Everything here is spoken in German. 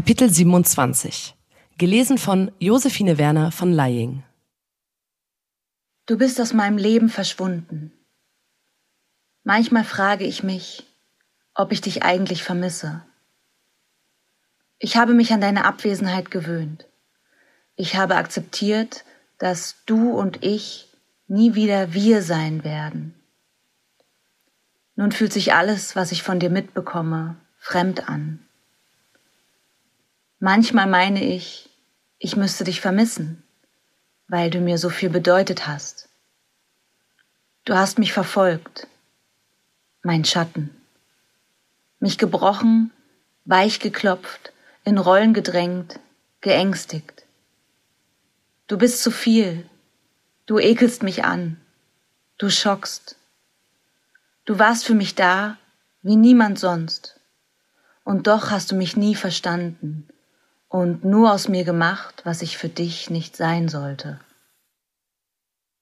Kapitel 27. Gelesen von Josephine Werner von Leying. Du bist aus meinem Leben verschwunden. Manchmal frage ich mich, ob ich dich eigentlich vermisse. Ich habe mich an deine Abwesenheit gewöhnt. Ich habe akzeptiert, dass du und ich nie wieder wir sein werden. Nun fühlt sich alles, was ich von dir mitbekomme, fremd an. Manchmal meine ich, ich müsste dich vermissen, weil du mir so viel bedeutet hast. Du hast mich verfolgt, mein Schatten, mich gebrochen, weich geklopft, in Rollen gedrängt, geängstigt. Du bist zu viel, du ekelst mich an, du schockst. Du warst für mich da wie niemand sonst, und doch hast du mich nie verstanden, und nur aus mir gemacht, was ich für dich nicht sein sollte.